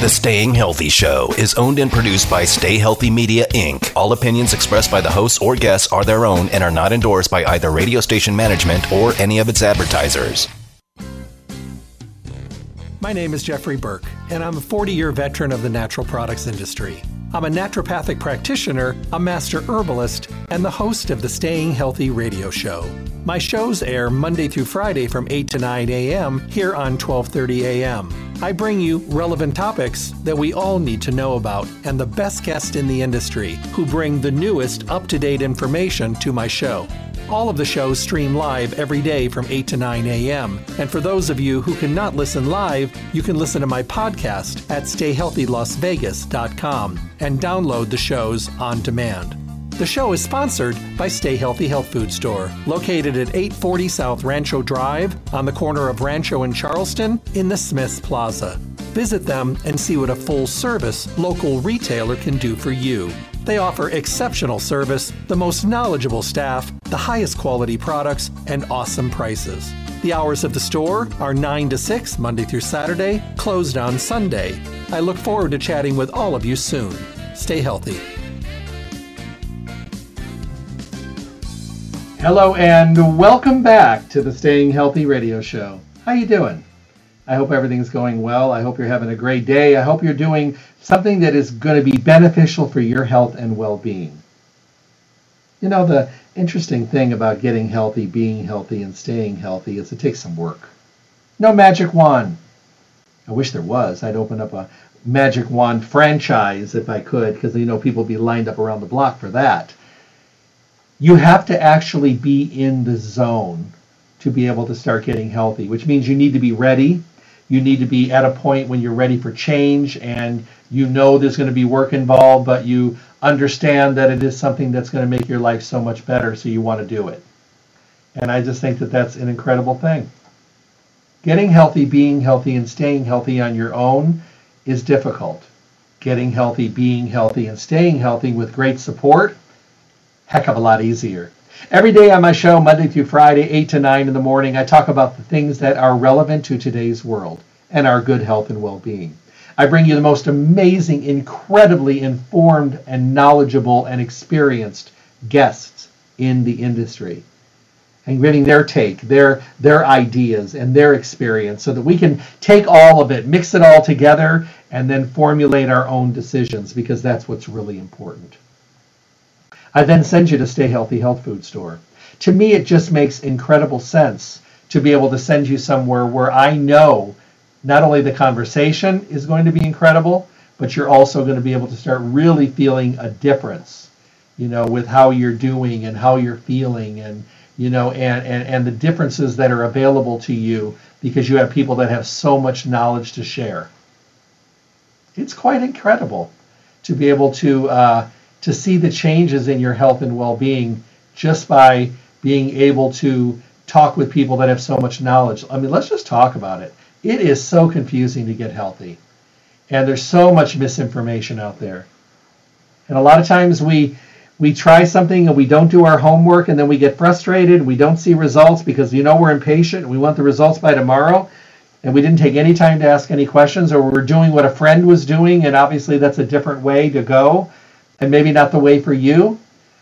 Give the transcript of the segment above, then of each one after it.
The Staying Healthy Show is owned and produced by Stay Healthy Media Inc. All opinions expressed by the hosts or guests are their own and are not endorsed by either radio station management or any of its advertisers. My name is Jeffrey Burke, and I'm a 40 year veteran of the natural products industry. I'm a naturopathic practitioner, a master herbalist, and the host of the Staying Healthy radio show. My shows air Monday through Friday from 8 to 9 a.m. here on 12:30 a.m. I bring you relevant topics that we all need to know about and the best guests in the industry who bring the newest up-to-date information to my show. All of the shows stream live every day from 8 to 9 a.m. And for those of you who cannot listen live, you can listen to my podcast at stayhealthylasvegas.com and download the shows on demand. The show is sponsored by Stay Healthy Health Food Store, located at 840 South Rancho Drive on the corner of Rancho and Charleston in the Smiths Plaza. Visit them and see what a full service local retailer can do for you. They offer exceptional service, the most knowledgeable staff, the highest quality products, and awesome prices. The hours of the store are 9 to 6 Monday through Saturday, closed on Sunday. I look forward to chatting with all of you soon. Stay healthy. Hello and welcome back to the Staying Healthy radio show. How you doing? I hope everything's going well. I hope you're having a great day. I hope you're doing something that is going to be beneficial for your health and well-being. You know, the interesting thing about getting healthy, being healthy, and staying healthy is it takes some work. No magic wand. I wish there was. I'd open up a magic wand franchise if I could, because you know people would be lined up around the block for that you have to actually be in the zone to be able to start getting healthy, which means you need to be ready. You need to be at a point when you're ready for change and you know there's going to be work involved, but you understand that it is something that's going to make your life so much better, so you want to do it. And I just think that that's an incredible thing. Getting healthy, being healthy, and staying healthy on your own is difficult. Getting healthy, being healthy, and staying healthy with great support heck of a lot easier. Every day on my show, Monday through Friday, 8 to 9 in the morning, I talk about the things that are relevant to today's world and our good health and well being. I bring you the most amazing, incredibly informed and knowledgeable and experienced guests in the industry and giving their take, their their ideas and their experience so that we can take all of it, mix it all together and then formulate our own decisions because that's what's really important. I then send you to Stay Healthy Health Food Store. To me, it just makes incredible sense to be able to send you somewhere where I know not only the conversation is going to be incredible, but you're also going to be able to start really feeling a difference, you know, with how you're doing and how you're feeling and, you know, and, and, and the differences that are available to you because you have people that have so much knowledge to share. It's quite incredible to be able to uh, to see the changes in your health and well-being just by being able to talk with people that have so much knowledge. I mean, let's just talk about it. It is so confusing to get healthy. And there's so much misinformation out there. And a lot of times we we try something and we don't do our homework and then we get frustrated, we don't see results because you know we're impatient, we want the results by tomorrow and we didn't take any time to ask any questions or we're doing what a friend was doing and obviously that's a different way to go and maybe not the way for you.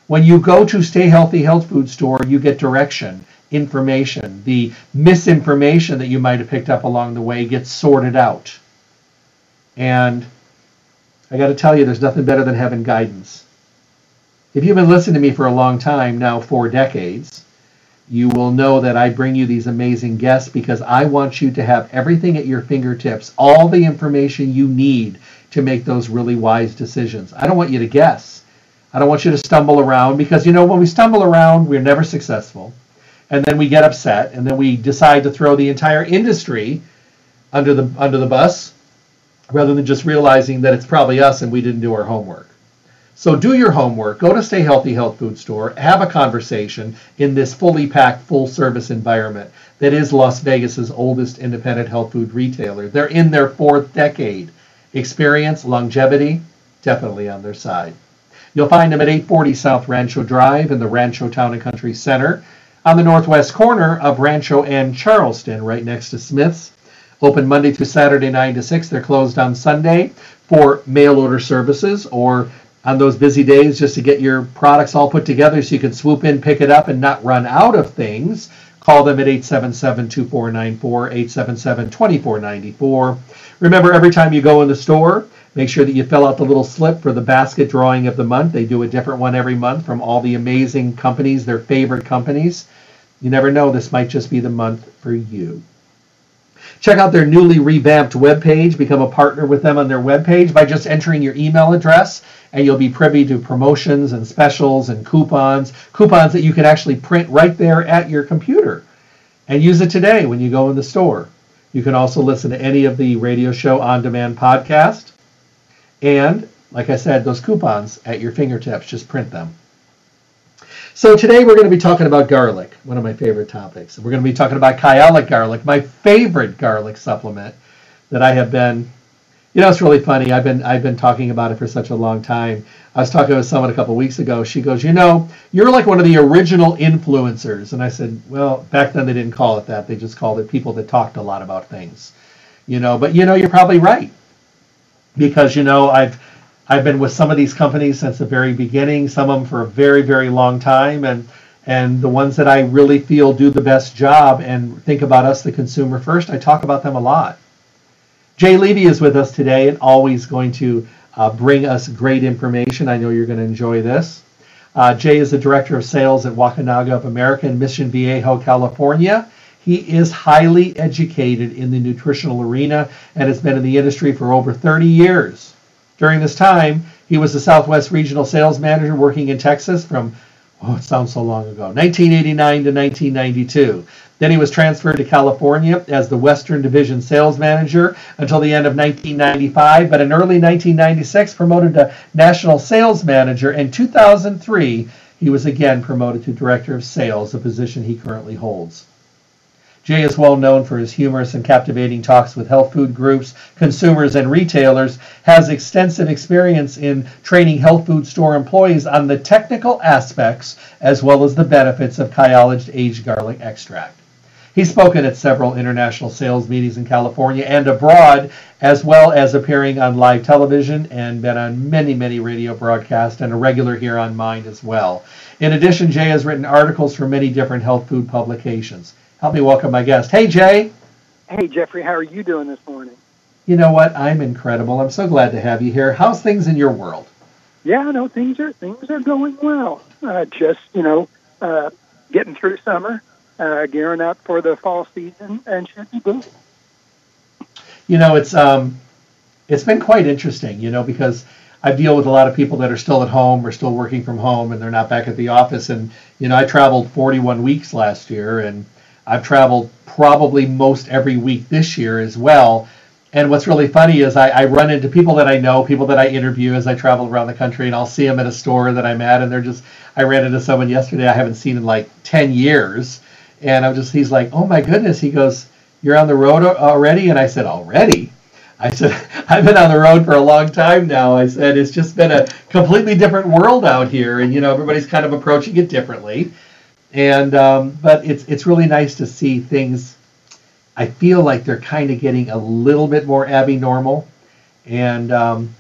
When you go to Stay Healthy Health Food Store, you get direction, information. The misinformation that you might have picked up along the way gets sorted out. And I got to tell you, there's nothing better than having guidance. If you've been listening to me for a long time, now four decades, you will know that I bring you these amazing guests because I want you to have everything at your fingertips, all the information you need to make those really wise decisions. I don't want you to guess. I don't want you to stumble around because, you know, when we stumble around, we're never successful. And then we get upset and then we decide to throw the entire industry under the under the bus rather than just realizing that it's probably us and we didn't do our homework. So do your homework, go to Stay Healthy Health Food Store, have a conversation in this fully packed, full service environment that is Las Vegas's oldest independent health food retailer. They're in their fourth decade experience, longevity, definitely on their side. You'll find them at 840 South Rancho Drive in the Rancho Town and Country Center on the northwest corner of Rancho and Charleston, right next to Smith's. Open Monday through Saturday, 9 to 6. They're closed on Sunday for mail order services or on those busy days just to get your products all put together so you can swoop in, pick it up, and not run out of things. Call them at 877 2494, 877 2494. Remember, every time you go in the store, make sure that you fill out the little slip for the basket drawing of the month. They do a different one every month from all the amazing companies, their favorite companies. You never know, this might just be the month for you. Check out their newly revamped webpage. Become a partner with them on their webpage by just entering your email address, and you'll be privy to promotions and specials and coupons. Coupons that you can actually print right there at your computer and use it today when you go in the store. You can also listen to any of the radio show on demand podcast. And, like I said, those coupons at your fingertips, just print them. So today we're going to be talking about garlic, one of my favorite topics. We're going to be talking about Kyolic garlic, my favorite garlic supplement that I have been. You know, it's really funny. I've been I've been talking about it for such a long time. I was talking with someone a couple of weeks ago. She goes, "You know, you're like one of the original influencers." And I said, "Well, back then they didn't call it that. They just called it people that talked a lot about things." You know, but you know, you're probably right because you know I've I've been with some of these companies since the very beginning, some of them for a very, very long time, and and the ones that I really feel do the best job and think about us, the consumer first, I talk about them a lot. Jay Levy is with us today and always going to uh, bring us great information. I know you're going to enjoy this. Uh, Jay is the director of sales at Wakunaga of America in Mission Viejo, California. He is highly educated in the nutritional arena and has been in the industry for over 30 years. During this time, he was the Southwest Regional Sales Manager working in Texas from, oh, it sounds so long ago, 1989 to 1992. Then he was transferred to California as the Western Division Sales Manager until the end of 1995, but in early 1996 promoted to National Sales Manager. In 2003, he was again promoted to Director of Sales, a position he currently holds. Jay is well known for his humorous and captivating talks with health food groups, consumers, and retailers, has extensive experience in training health food store employees on the technical aspects as well as the benefits of Kyolic aged garlic extract. He's spoken at several international sales meetings in California and abroad, as well as appearing on live television and been on many, many radio broadcasts and a regular here on Mind as well. In addition, Jay has written articles for many different health food publications. Help me welcome my guest. Hey, Jay. Hey, Jeffrey. How are you doing this morning? You know what? I'm incredible. I'm so glad to have you here. How's things in your world? Yeah, no, things are things are going well. Uh, just you know, uh, getting through summer, uh, gearing up for the fall season, and should be good. You know, it's um, it's been quite interesting. You know, because I deal with a lot of people that are still at home or still working from home, and they're not back at the office. And you know, I traveled 41 weeks last year, and I've traveled probably most every week this year as well. And what's really funny is I, I, run into people that I know, people that I interview as I travel around the country, and I'll see them at a store that I'm at, and they're just. I ran into someone yesterday I haven't seen in like 10 years, and I'm just. He's like, "Oh my goodness!" He goes, "You're on the road already?" And I said, "Already." I said, I've been on the road for a long time now. I said, it's just been a completely different world out here. And, you know, everybody's kind of approaching it differently and um, but it's it's really nice to see things. I feel like they're kind of getting a little bit more abby normal, and um,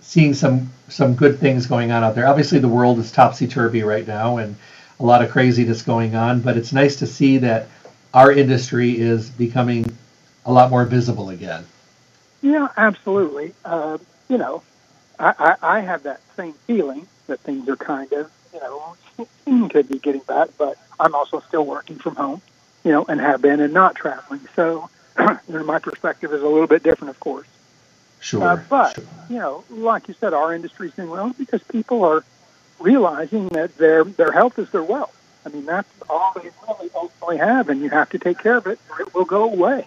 seeing some some good things going on out there. Obviously, the world is topsy turvy right now, and a lot of craziness going on. But it's nice to see that our industry is becoming a lot more visible again. Yeah, absolutely. Uh, you know, I, I, I have that same feeling that things are kind of you know could be getting back, but I'm also still working from home, you know, and have been and not traveling. So, you know, my perspective is a little bit different, of course. Sure. Uh, but sure. you know, like you said, our industry's doing well because people are realizing that their their health is their wealth. I mean, that's all they really ultimately have, and you have to take care of it, or it will go away.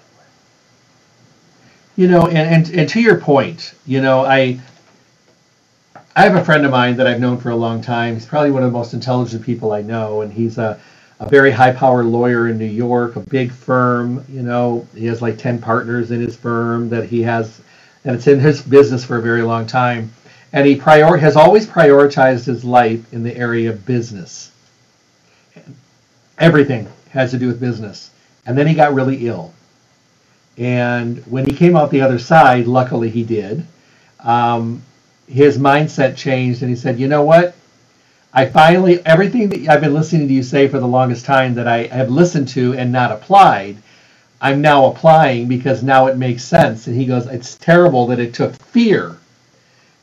You know, and, and, and to your point, you know, I I have a friend of mine that I've known for a long time. He's probably one of the most intelligent people I know, and he's a, a very high powered lawyer in New York, a big firm. You know, he has like 10 partners in his firm that he has, and it's in his business for a very long time. And he prior, has always prioritized his life in the area of business. Everything has to do with business. And then he got really ill. And when he came out the other side, luckily he did, um, his mindset changed and he said, you know what? I finally, everything that I've been listening to you say for the longest time that I have listened to and not applied, I'm now applying because now it makes sense. And he goes, it's terrible that it took fear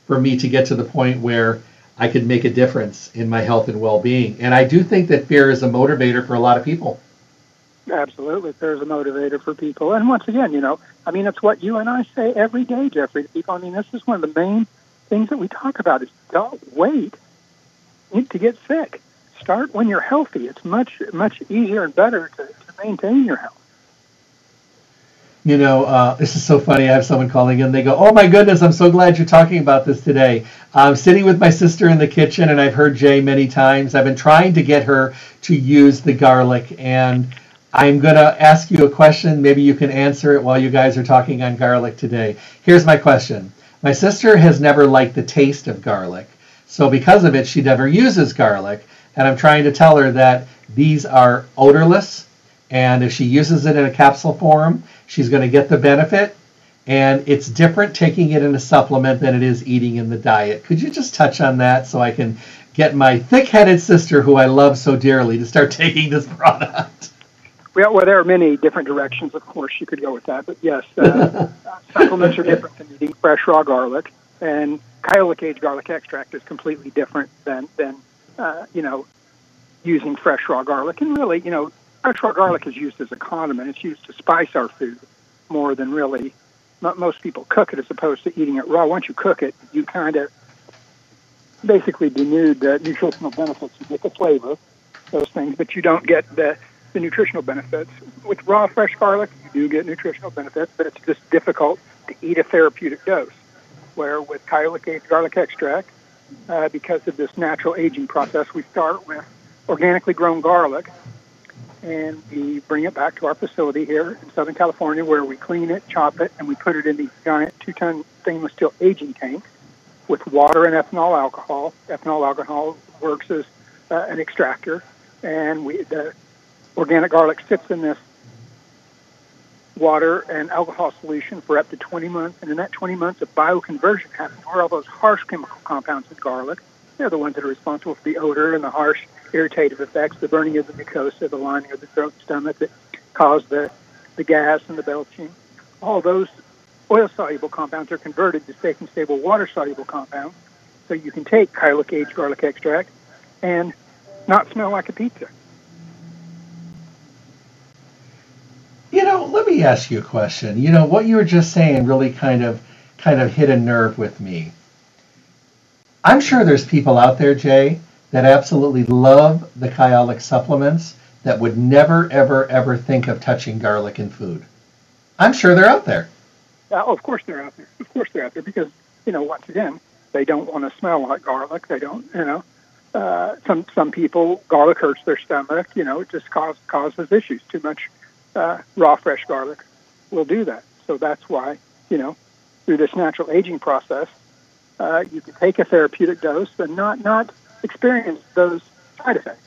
for me to get to the point where I could make a difference in my health and well being. And I do think that fear is a motivator for a lot of people. Absolutely, fear is a motivator for people. And once again, you know, I mean, it's what you and I say every day, Jeffrey, people. I mean, this is one of the main things that we talk about is don't wait to get sick. Start when you're healthy. It's much, much easier and better to, to maintain your health. You know, uh, this is so funny. I have someone calling in. They go, "Oh my goodness, I'm so glad you're talking about this today." I'm sitting with my sister in the kitchen, and I've heard Jay many times. I've been trying to get her to use the garlic, and I'm going to ask you a question. Maybe you can answer it while you guys are talking on garlic today. Here's my question. My sister has never liked the taste of garlic, so because of it, she never uses garlic. And I'm trying to tell her that these are odorless, and if she uses it in a capsule form, she's going to get the benefit. And it's different taking it in a supplement than it is eating in the diet. Could you just touch on that so I can get my thick headed sister, who I love so dearly, to start taking this product? Well, well, there are many different directions, of course, you could go with that. But yes, uh, supplements are different than eating fresh raw garlic. And Kyolic aged garlic extract is completely different than, than uh, you know, using fresh raw garlic. And really, you know, fresh raw garlic is used as a condiment. It's used to spice our food more than really most people cook it as opposed to eating it raw. Once you cook it, you kind of basically denude the nutritional benefits. You get the flavor, those things, but you don't get the, the nutritional benefits. With raw fresh garlic, you do get nutritional benefits, but it's just difficult to eat a therapeutic dose. Where with Kyolic garlic extract, uh, because of this natural aging process, we start with organically grown garlic and we bring it back to our facility here in Southern California where we clean it, chop it, and we put it in these giant two ton stainless steel aging tanks with water and ethanol alcohol. Ethanol alcohol works as uh, an extractor, and we, the organic garlic sits in this water and alcohol solution for up to 20 months, and in that 20 months, a bioconversion happens where all those harsh chemical compounds in garlic, they're the ones that are responsible for the odor and the harsh irritative effects, the burning of the mucosa, the lining of the throat and stomach that cause the, the gas and the belching. All those oil soluble compounds are converted to safe and stable water soluble compounds. So you can take Kyolic aged garlic extract and not smell like a pizza. You know, let me ask you a question. You know, what you were just saying really kind of kind of hit a nerve with me. I'm sure there's people out there, Jay, that absolutely love the Kyolic supplements that would never, ever, ever think of touching garlic in food. I'm sure they're out there. Uh, of course they're out there. Of course they're out there because, you know, once again, they don't want to smell like garlic. They don't, you know. Uh, some some people garlic hurts their stomach. You know, it just cause, causes issues. Too much uh, raw fresh garlic will do that. So that's why you know through this natural aging process, uh, you can take a therapeutic dose and not not experience those side effects.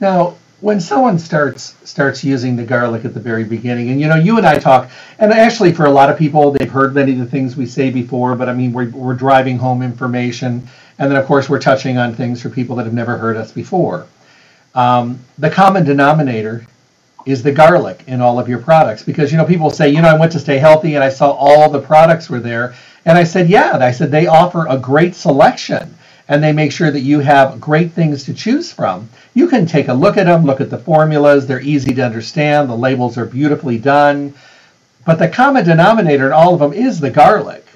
Now, when someone starts starts using the garlic at the very beginning, and you know, you and I talk, and actually for a lot of people, they've heard many of the things we say before, but I mean, we're, we're driving home information, and then of course we're touching on things for people that have never heard us before. Um, the common denominator is the garlic in all of your products because you know people say, you know, I went to Stay Healthy and I saw all the products were there, and I said, yeah, I said they offer a great selection and they make sure that you have great things to choose from. You can take a look at them, look at the formulas. They're easy to understand. The labels are beautifully done. But the common denominator in all of them is the garlic.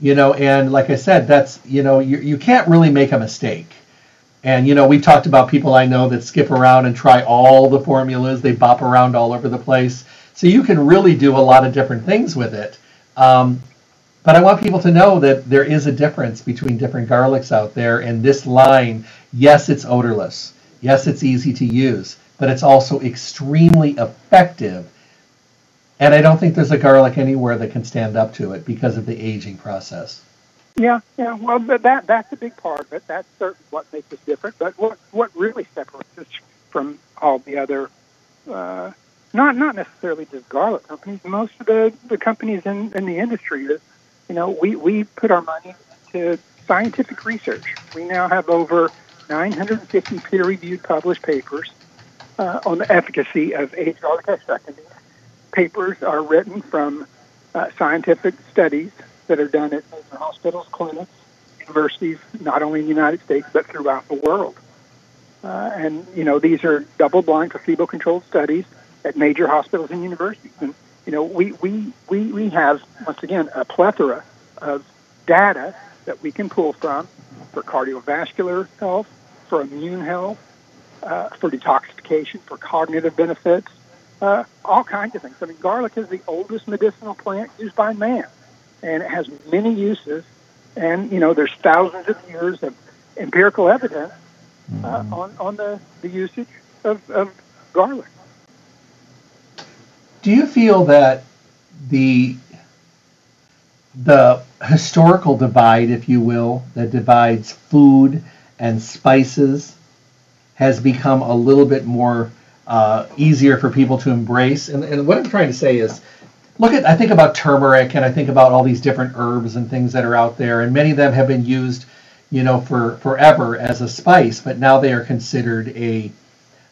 You know, and like I said, that's, you know, you, you can't really make a mistake. And, you know, we've talked about people I know that skip around and try all the formulas. They bop around all over the place. So you can really do a lot of different things with it. Um, but I want people to know that there is a difference between different garlics out there. And this line, yes, it's odorless. Yes, it's easy to use, but it's also extremely effective. And I don't think there's a garlic anywhere that can stand up to it because of the aging process. Yeah, yeah. Well, that that's a big part of it. That's certainly what makes us different. But what what really separates us from all the other uh, not not necessarily just garlic companies. Most of the, the companies in, in the industry you know, we, we put our money into scientific research. We now have over 950 peer-reviewed published papers uh, on the efficacy of aged garlic extract. Papers are written from uh, scientific studies that are done at hospitals, clinics, universities, not only in the United States but throughout the world. Uh, and you know these are double-blind, placebo-controlled studies at major hospitals and universities. And you know we we we we have once again a plethora of data that we can pull from for cardiovascular health, for immune health, uh, for detoxification, for cognitive benefits, uh, all kinds of things. I mean, garlic is the oldest medicinal plant used by man, and it has many uses. And you know, there's thousands of years of empirical evidence uh, mm-hmm. on on the, the usage of, of garlic. Do you feel that the the historical divide, if you will, that divides food and spices has become a little bit more uh, easier for people to embrace. And, and what I'm trying to say is, look at I think about turmeric and I think about all these different herbs and things that are out there, and many of them have been used, you know, for forever as a spice, but now they are considered a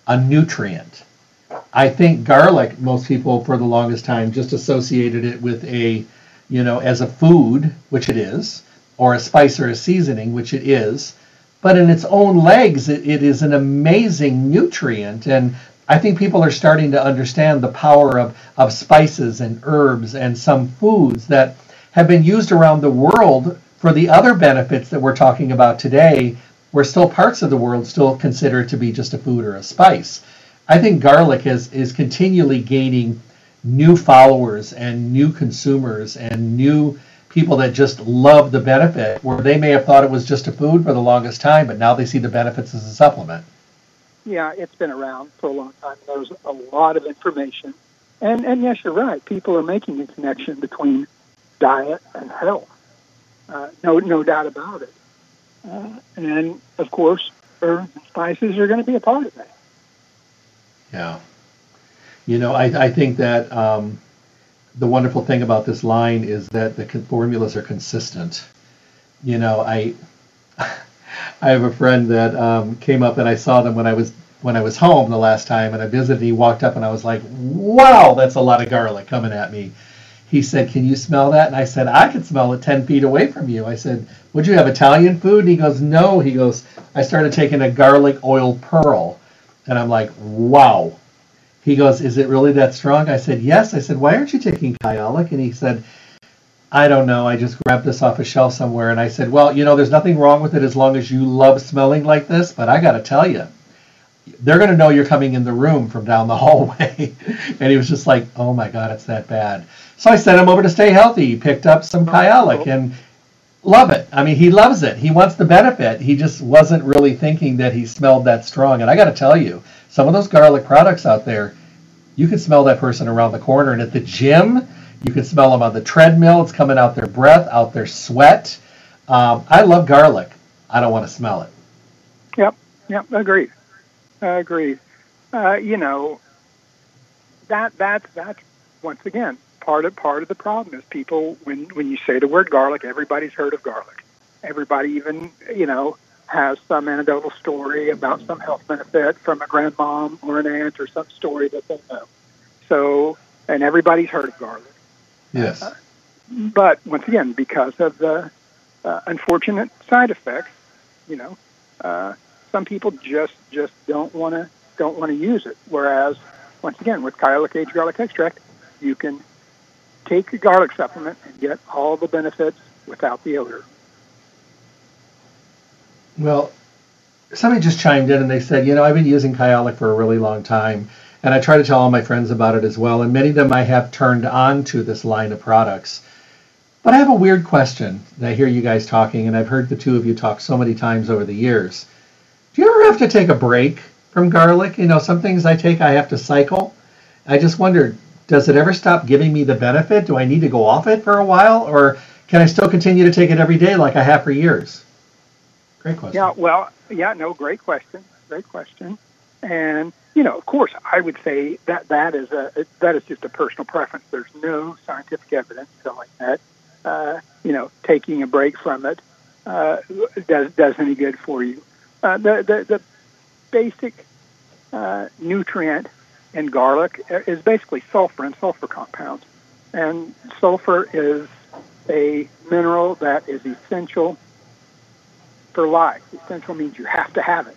a nutrient. I think garlic, most people for the longest time just associated it with a, you know, as a food, which it is, or a spice or a seasoning, which it is. But in its own legs, it, it is an amazing nutrient. And I think people are starting to understand the power of, of spices and herbs and some foods that have been used around the world for the other benefits that we're talking about today, where still parts of the world still consider it to be just a food or a spice. I think garlic is, is continually gaining new followers and new consumers and new people that just love the benefit, where they may have thought it was just a food for the longest time, but now they see the benefits as a supplement. Yeah, it's been around for a long time. There's a lot of information. And, and yes, you're right. People are making a connection between diet and health. Uh, no, no doubt about it. Uh, and of course, herbs and spices are going to be a part of that. Yeah. You know, I, I think that um, the wonderful thing about this line is that the formulas are consistent. You know, I I have a friend that um, came up and I saw them when I was when I was home the last time and I visited. He walked up and I was like, "Wow, that's a lot of garlic coming at me." He said, "Can you smell that?" And I said, "I can smell it ten feet away from you." I said, "Would you have Italian food?" And he goes, "No." He goes, "I started taking a garlic oil pearl," and I'm like, "Wow." He goes, Is it really that strong? I said, Yes. I said, Why aren't you taking Kyolic? And he said, I don't know. I just grabbed this off a shelf somewhere. And I said, Well, you know, there's nothing wrong with it as long as you love smelling like this. But I got to tell you, they're going to know you're coming in the room from down the hallway. and he was just like, Oh my God, it's that bad. So I sent him over to Stay Healthy. He picked up some oh, Kyolic and love it. I mean, he loves it. He wants the benefit. He just wasn't really thinking that he smelled that strong. And I got to tell you, some of those garlic products out there, you can smell that person around the corner. And at the gym, you can smell them on the treadmill. It's coming out their breath, out their sweat. Um, I love garlic. I don't want to smell it. Yep. Yep. Agreed. Agreed. Uh, you know, that that's that's once again part of part of the problem is people when when you say the word garlic, everybody's heard of garlic. Everybody even you know has some anecdotal story about some health benefit from a grandmom or an aunt or some story that they know. So, and everybody's heard of garlic. Yes. Uh, but once again, because of the uh, unfortunate side effects, you know, uh, some people just just don't want to don't want to use it. Whereas, once again, with Kyolic aged garlic extract, you can take a garlic supplement and get all the benefits without the odor. Well, somebody just chimed in and they said, you know, I've been using Kyolic for a really long time, and I try to tell all my friends about it as well, and many of them I have turned on to this line of products. But I have a weird question that I hear you guys talking, and I've heard the two of you talk so many times over the years. Do you ever have to take a break from garlic? You know, some things I take I have to cycle. I just wonder, does it ever stop giving me the benefit? Do I need to go off it for a while, or can I still continue to take it every day like I have for years? Great question. Yeah, well, yeah, no, great question. Great question. And you know, of course, I would say that that is a that is just a personal preference. There's no scientific evidence showing that uh, you know taking a break from it uh, does does any good for you. Uh, the, the the basic uh, nutrient in garlic is basically sulfur and sulfur compounds, and sulfur is a mineral that is essential for life. Essential means you have to have it.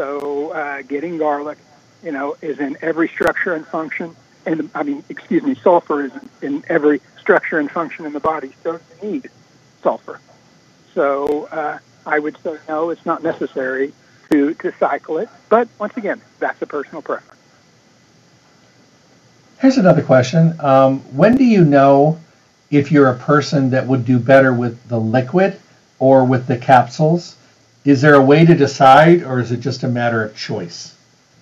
So uh, getting garlic, you know, is in every structure and function. And I mean, excuse me, sulfur is in every structure and function in the body. So you need sulfur. So uh, I would say no, it's not necessary to, to cycle it. But once again, that's a personal preference. Here's another question. Um, when do you know if you're a person that would do better with the liquid or with the capsules? Is there a way to decide, or is it just a matter of choice?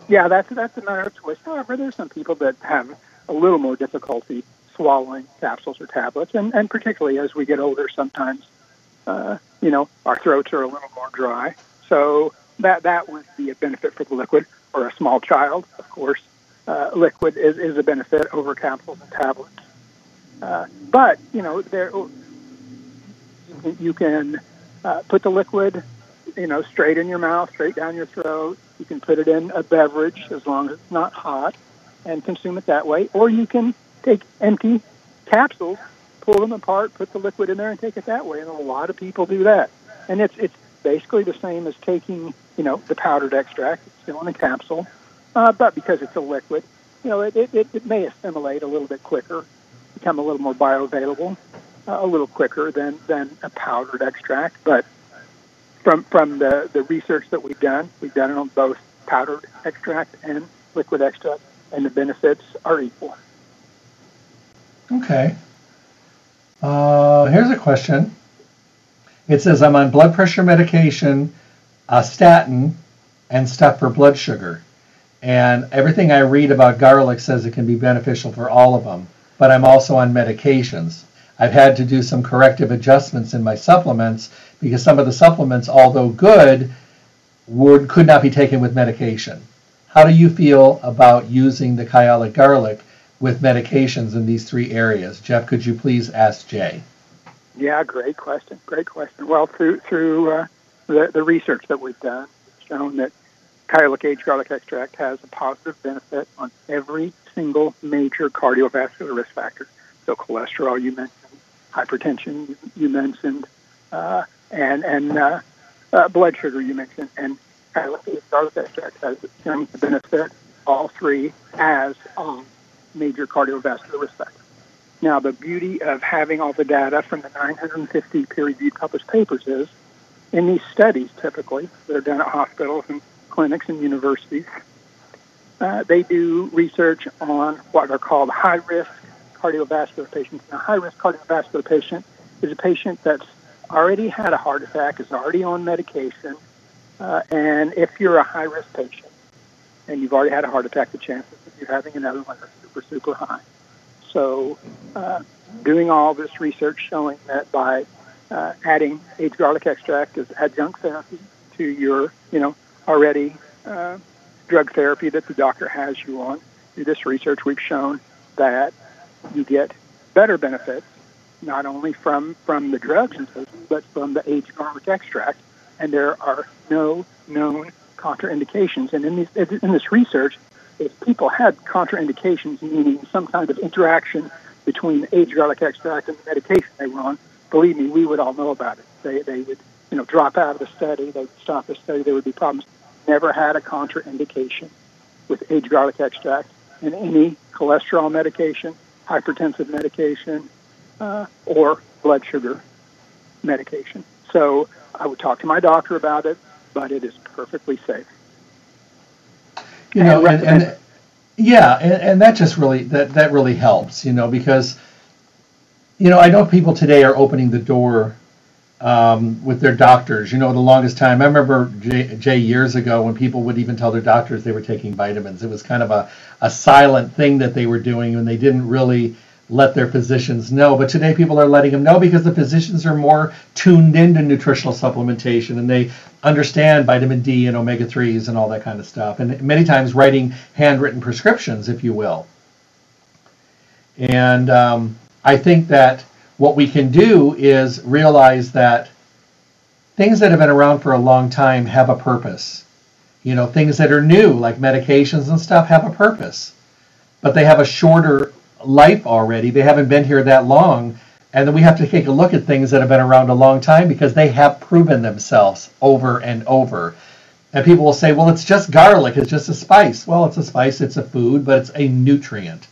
Yeah, that's that's a matter of choice. However, there's some people that have a little more difficulty swallowing capsules or tablets, and, and particularly as we get older, sometimes uh, you know our throats are a little more dry. So that that would be a benefit for the liquid. For a small child, of course, uh, liquid is, is a benefit over capsules and tablets. Uh, but you know there you can uh, put the liquid you know, straight in your mouth, straight down your throat. You can put it in a beverage as long as it's not hot and consume it that way. Or you can take empty capsules, pull them apart, put the liquid in there and take it that way. And a lot of people do that. And it's, it's basically the same as taking, you know, the powdered extract. It's still in a capsule. Uh, but because it's a liquid, you know, it, it, it may assimilate a little bit quicker, become a little more bioavailable, uh, a little quicker than, than a powdered extract. But from from the, the research that we've done, we've done it on both powdered extract and liquid extract, and the benefits are equal. Okay. Uh, here's a question. It says I'm on blood pressure medication, a statin, and stuff for blood sugar. And everything I read about garlic says it can be beneficial for all of them. But I'm also on medications. I've had to do some corrective adjustments in my supplements because some of the supplements, although good, would could not be taken with medication. How do you feel about using the Kyolic garlic with medications in these three areas? Jeff, could you please ask Jay? Yeah, great question. Great question. Well, through through uh, the the research that we've done, it's shown that Kyolic aged garlic extract has a positive benefit on every single major cardiovascular risk factor. So cholesterol, you mentioned hypertension you mentioned, uh, and and uh, uh, blood sugar you mentioned, and garlic extract has shown to benefit all three as um, major cardiovascular risk factors. Now, the beauty of having all the data from the 950 peer-reviewed published papers is, in these studies, typically that are done at hospitals and clinics and universities, uh, they do research on what are called high-risk cardiovascular patients. A high risk cardiovascular patient is a patient that's already had a heart attack, is already on medication, uh, and if you're a high risk patient and you've already had a heart attack, the chances of you having another one are super, super high. So, uh, doing all this research showing that by uh, adding aged garlic extract as adjunct therapy to your, you know, already uh, drug therapy that the doctor has you on, through this research, we've shown that you get better benefits, not only from, from the drugs and so but from the aged garlic extract. And there are no known contraindications. And in, these, in this research, if people had contraindications, meaning some kind of interaction between aged garlic extract and the medication they were on, believe me, we would all know about it. They, they would, you know, drop out of the study. They would stop the study. There would be problems. Never had a contraindication with aged garlic extract in any cholesterol medication hypertensive medication, uh, or blood sugar medication. So I would talk to my doctor about it, but it is perfectly safe. You know, and, and, and yeah, and, and that just really that that really helps, you know, because you know I know people today are opening the door um, with their doctors. You know, the longest time I remember Jay, years ago when people would even tell their doctors they were taking vitamins. It was kind of a, a silent thing that they were doing, and they didn't really let their physicians know. But today people are letting them know because the physicians are more tuned into nutritional supplementation and they understand vitamin D and omega 3s and all that kind of stuff. And many times writing handwritten prescriptions, if you will. And um, I think that what we can do is realize that things that have been around for a long time have a purpose. You know, things that are new, like medications and stuff, have a purpose, but they have a shorter life already. They haven't been here that long. And then we have to take a look at things that have been around a long time because they have proven themselves over and over. And people will say, well, it's just garlic, it's just a spice. Well, it's a spice, it's a food, but it's a nutrient.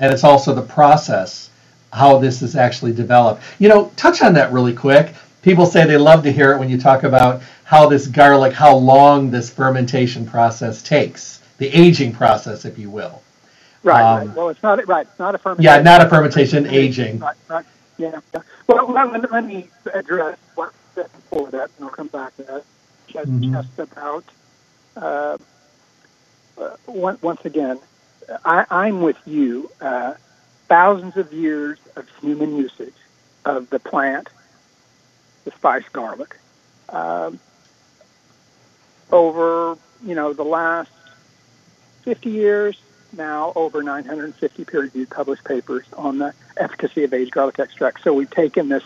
And it's also the process, how this is actually developed. You know, touch on that really quick. People say they love to hear it when you talk about how this garlic, how long this fermentation process takes, the aging process, if you will. Right. Um, right. Well, it's not right. It's not a fermentation. Yeah, not a fermentation. Aging. Right. Right. Yeah. Well, let, let me address what before that, and I'll come back to that. Just, mm-hmm. just about. Uh, uh, once again, I, I'm with you. Uh, thousands of years of human usage of the plant, the spice garlic, um, over you know the last 50 years, now over 950 peer-reviewed published papers on the efficacy of aged garlic extract. So we've taken this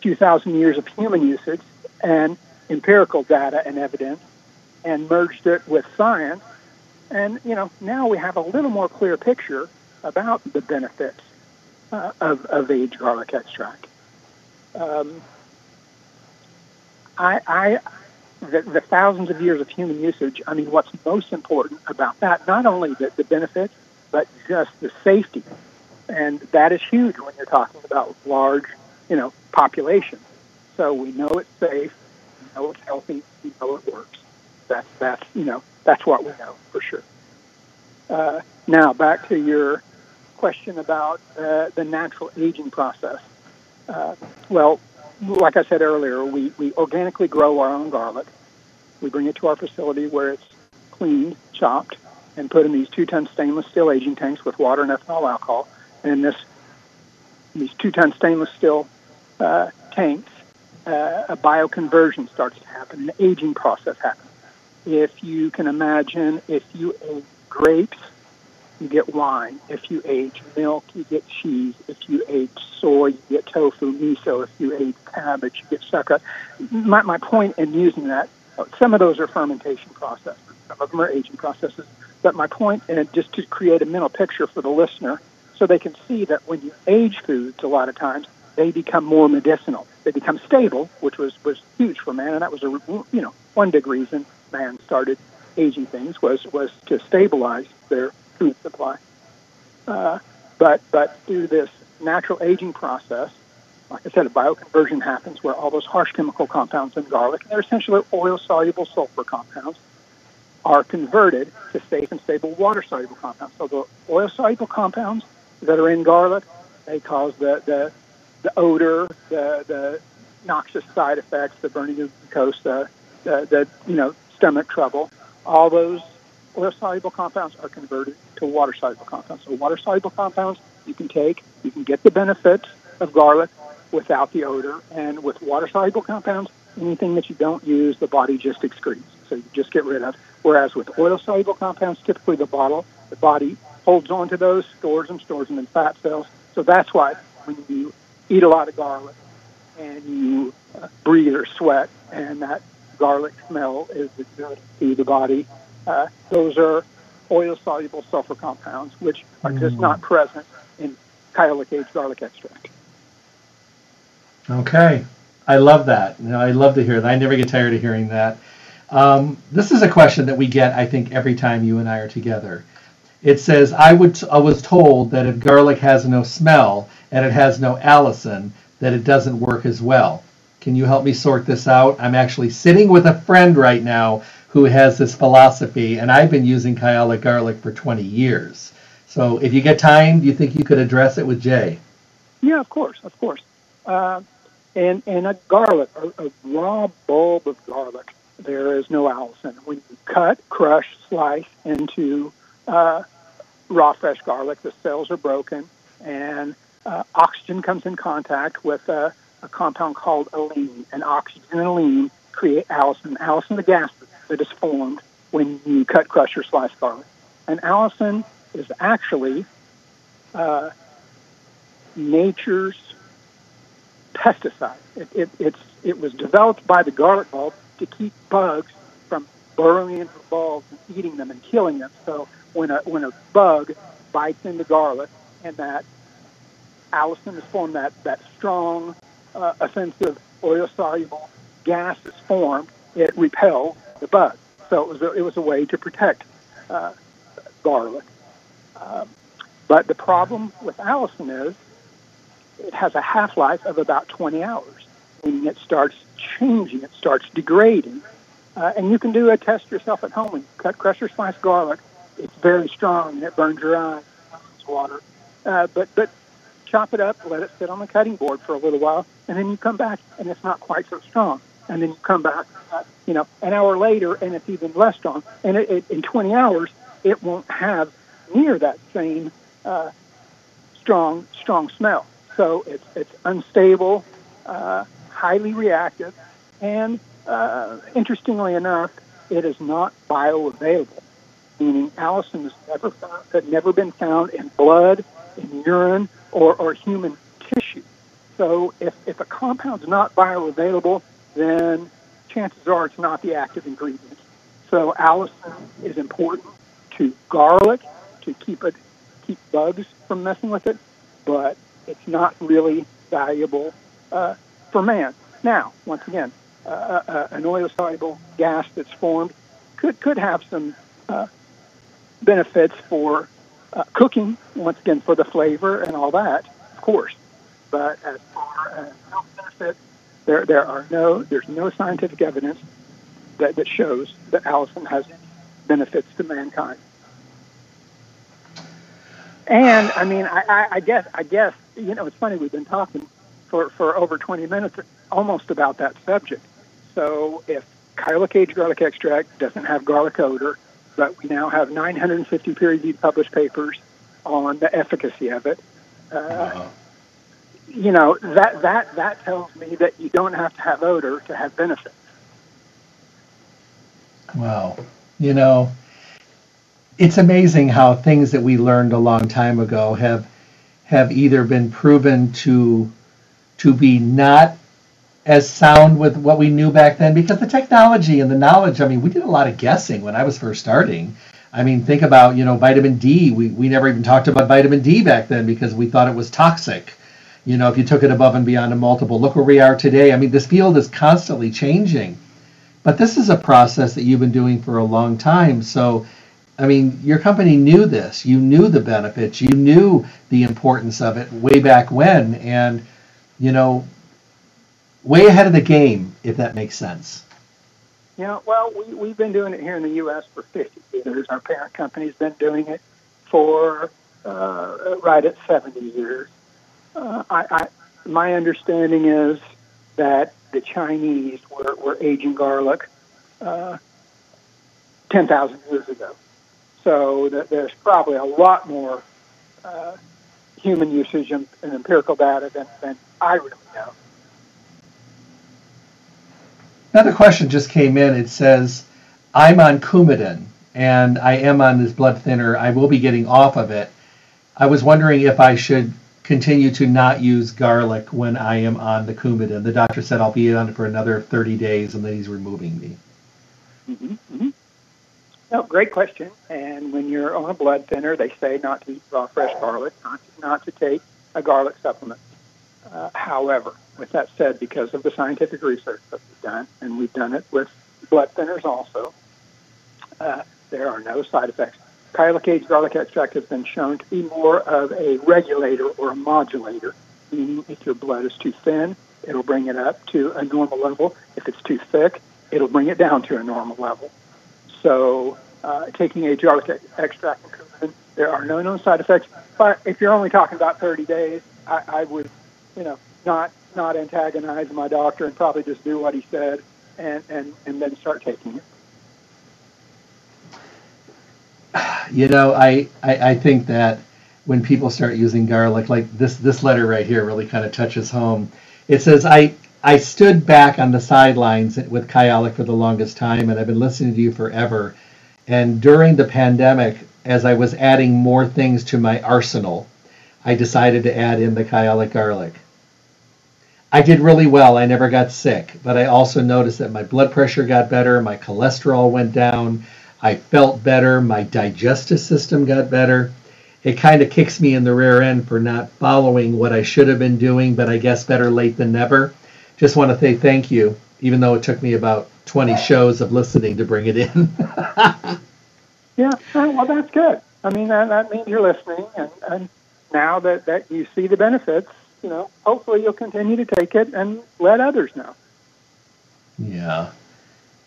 few thousand years of human usage and empirical data and evidence and merged it with science. And, you know, now we have a little more clear picture about the benefits uh, of, of aged garlic extract. Um, I, I the, the, thousands of years of human usage, I mean, what's most important about that, not only the, the benefits, but just the safety. And that is huge when you're talking about large, you know, populations. So we know it's safe, we know it's healthy, we know it works. That's, that's you know, that's what we know for sure. Uh, now, back to your question about uh, the natural aging process. Uh, well, like I said earlier, we, we organically grow our own garlic. We bring it to our facility where it's cleaned, chopped, and put in these two-ton stainless steel aging tanks with water and ethanol alcohol. And in this, these two-ton stainless steel uh, tanks, uh, a bioconversion starts to happen, an aging process happens. If you can imagine, if you ate grapes you get wine. If you age milk, you get cheese. If you age soy, you get tofu, miso. If you age cabbage, you get succotash. My, my point in using that, some of those are fermentation processes. Some of them are aging processes. But my point, and just to create a mental picture for the listener, so they can see that when you age foods, a lot of times they become more medicinal. They become stable, which was was huge for man, and that was a you know one big reason man started aging things was was to stabilize their food supply. Uh, but but through this natural aging process, like I said, a bioconversion happens where all those harsh chemical compounds in garlic, they're essentially oil soluble sulfur compounds, are converted to safe and stable water soluble compounds. So the oil soluble compounds that are in garlic, they cause the, the, the odor, the, the noxious side effects, the burning of the the, the, the you know stomach trouble. All those oil soluble compounds are converted to water soluble compounds. So water soluble compounds you can take, you can get the benefits of garlic without the odor, and with water soluble compounds, anything that you don't use, the body just excretes. So you just get rid of. Whereas with oil soluble compounds, typically the bottle, the body holds on to those, stores them, stores them in fat cells. So that's why when you eat a lot of garlic and you uh, breathe or sweat, and that garlic smell is good to the body, uh, those are oil soluble sulfur compounds, which are just not mm. present in Kyolic aged garlic extract. Okay. I love that. You know, I love to hear that. I never get tired of hearing that. Um, this is a question that we get, I think, every time you and I are together. It says, I, would t- I was told that if garlic has no smell and it has no allicin, that it doesn't work as well. Can you help me sort this out? I'm actually sitting with a friend right now who has this philosophy, and I've been using Kyolic garlic for 20 years. So if you get time, do you think you could address it with Jay? Yeah, of course, of course. Uh, and and a garlic, a, a, raw bulb of garlic, there is no allicin. When you cut, crush, slice into uh, raw fresh garlic, the cells are broken, and uh, oxygen comes in contact with a, a compound called alliin, and oxygen and alliin create allicin. Allicin, the gas that is formed when you cut, crush, or slice garlic. And allicin is actually uh, nature's pesticide. It, it, it's, it was developed by the garlic bulb to keep bugs from burrowing into the bulbs and eating them and killing them. So when a, when a bug bites into garlic and that allicin is formed, that, that strong, uh, offensive, oil soluble gas is formed, it repels the bug. So it was a, it was a way to protect uh, garlic. Um, but the problem with allicin is it has a half life of about 20 hours, meaning it starts changing, it starts degrading. Uh, and you can do a test yourself at home and cut, crush, or slice garlic. It's very strong and it burns your eyes. It's water. Uh, but but chop it up, let it sit on the cutting board for a little while, and then you come back and it's not quite so strong. And then you come back, uh, you know, an hour later and it's even less strong. And it, it, in 20 hours, it won't have near that same uh, strong strong smell. So it's it's unstable, uh, highly reactive, and uh, interestingly enough, it is not bioavailable. Meaning, allicin has never found, had never been found in blood, in urine, or, or human tissue. So if, if a compound's not bioavailable, then chances are it's not the active ingredient. So allicin is important to garlic to keep it keep bugs from messing with it, but it's not really valuable uh, for man. Now, once again, uh, uh, uh an oil soluble gas that's formed could could have some uh, benefits for uh, cooking, once again, for the flavor and all that, of course. But as far as health benefits, there, there are no, there's no scientific evidence that, that shows that allicin has benefits to mankind. And I mean, I, I, I guess, I guess, you know, it's funny. We've been talking for, for over 20 minutes, almost about that subject. So if Kyolic aged garlic extract doesn't have garlic odor, but we now have 950 peer-reviewed published papers on the efficacy of it. Uh, uh-huh. You know that that that tells me that you don't have to have odor to have benefits. Wow, you know, it's amazing how things that we learned a long time ago have have either been proven to to be not as sound with what we knew back then because the technology and the knowledge i mean we did a lot of guessing when i was first starting. I mean think about you know vitamin d. We, we never even talked about vitamin d back then because we thought it was toxic you know if you took it above and beyond a multiple look where we are today i mean this field is constantly changing but this is a process that you've been doing for a long time so i mean your company knew this you knew the benefits you knew the importance of it way back when and you know way ahead of the game, if that makes sense. Yeah, well, we, we've been doing it here in the U.S. for 50 years. Our parent company's been doing it for uh, right at 70 years. Uh, I, I, my understanding is that the Chinese were, were aging garlic uh, 10,000 years ago. So that there's probably a lot more uh, human usage and, and empirical data than, than I really know. Another question just came in. It says, I'm on Coumadin and I am on this blood thinner. I will be getting off of it. I was wondering if I should continue to not use garlic when I am on the Coumadin. The doctor said I'll be on it for another 30 days and then he's removing me. Mm-hmm, mm-hmm. No, great question. And when you're on a blood thinner, they say not to eat raw fresh garlic, not to, not to take a garlic supplement. Uh, however, with that said, because of the scientific research that we've done, and we've done it with blood thinners also, uh, there are no side effects. Kyolic garlic extract has been shown to be more of a regulator or a modulator, meaning if your blood is too thin, it'll bring it up to a normal level. If it's too thick, it'll bring it down to a normal level. So, uh, taking a garlic extract, there are no known side effects. But if you're only talking about 30 days, I, I would, you know, not not antagonize my doctor and probably just do what he said and, and, and then start taking it. You know, I, I, I think that when people start using garlic. Like this this letter right here really kind of touches home. It says, "I I stood back on the sidelines with Kyolic for the longest time, and I've been listening to you forever. And during the pandemic, as I was adding more things to my arsenal, I decided to add in the Kyolic garlic. I did really well. I never got sick, but I also noticed that my blood pressure got better, my cholesterol went down, I felt better, my digestive system got better. It kind of kicks me in the rear end for not following what I should have been doing, but I guess better late than never. Just want to say thank you, even though it took me about 20 shows of listening to bring it in. yeah, oh, well, that's good. I mean, that, that means you're listening, and, and now that, that you see the benefits, you know, hopefully you'll continue to take it and let others know. Yeah.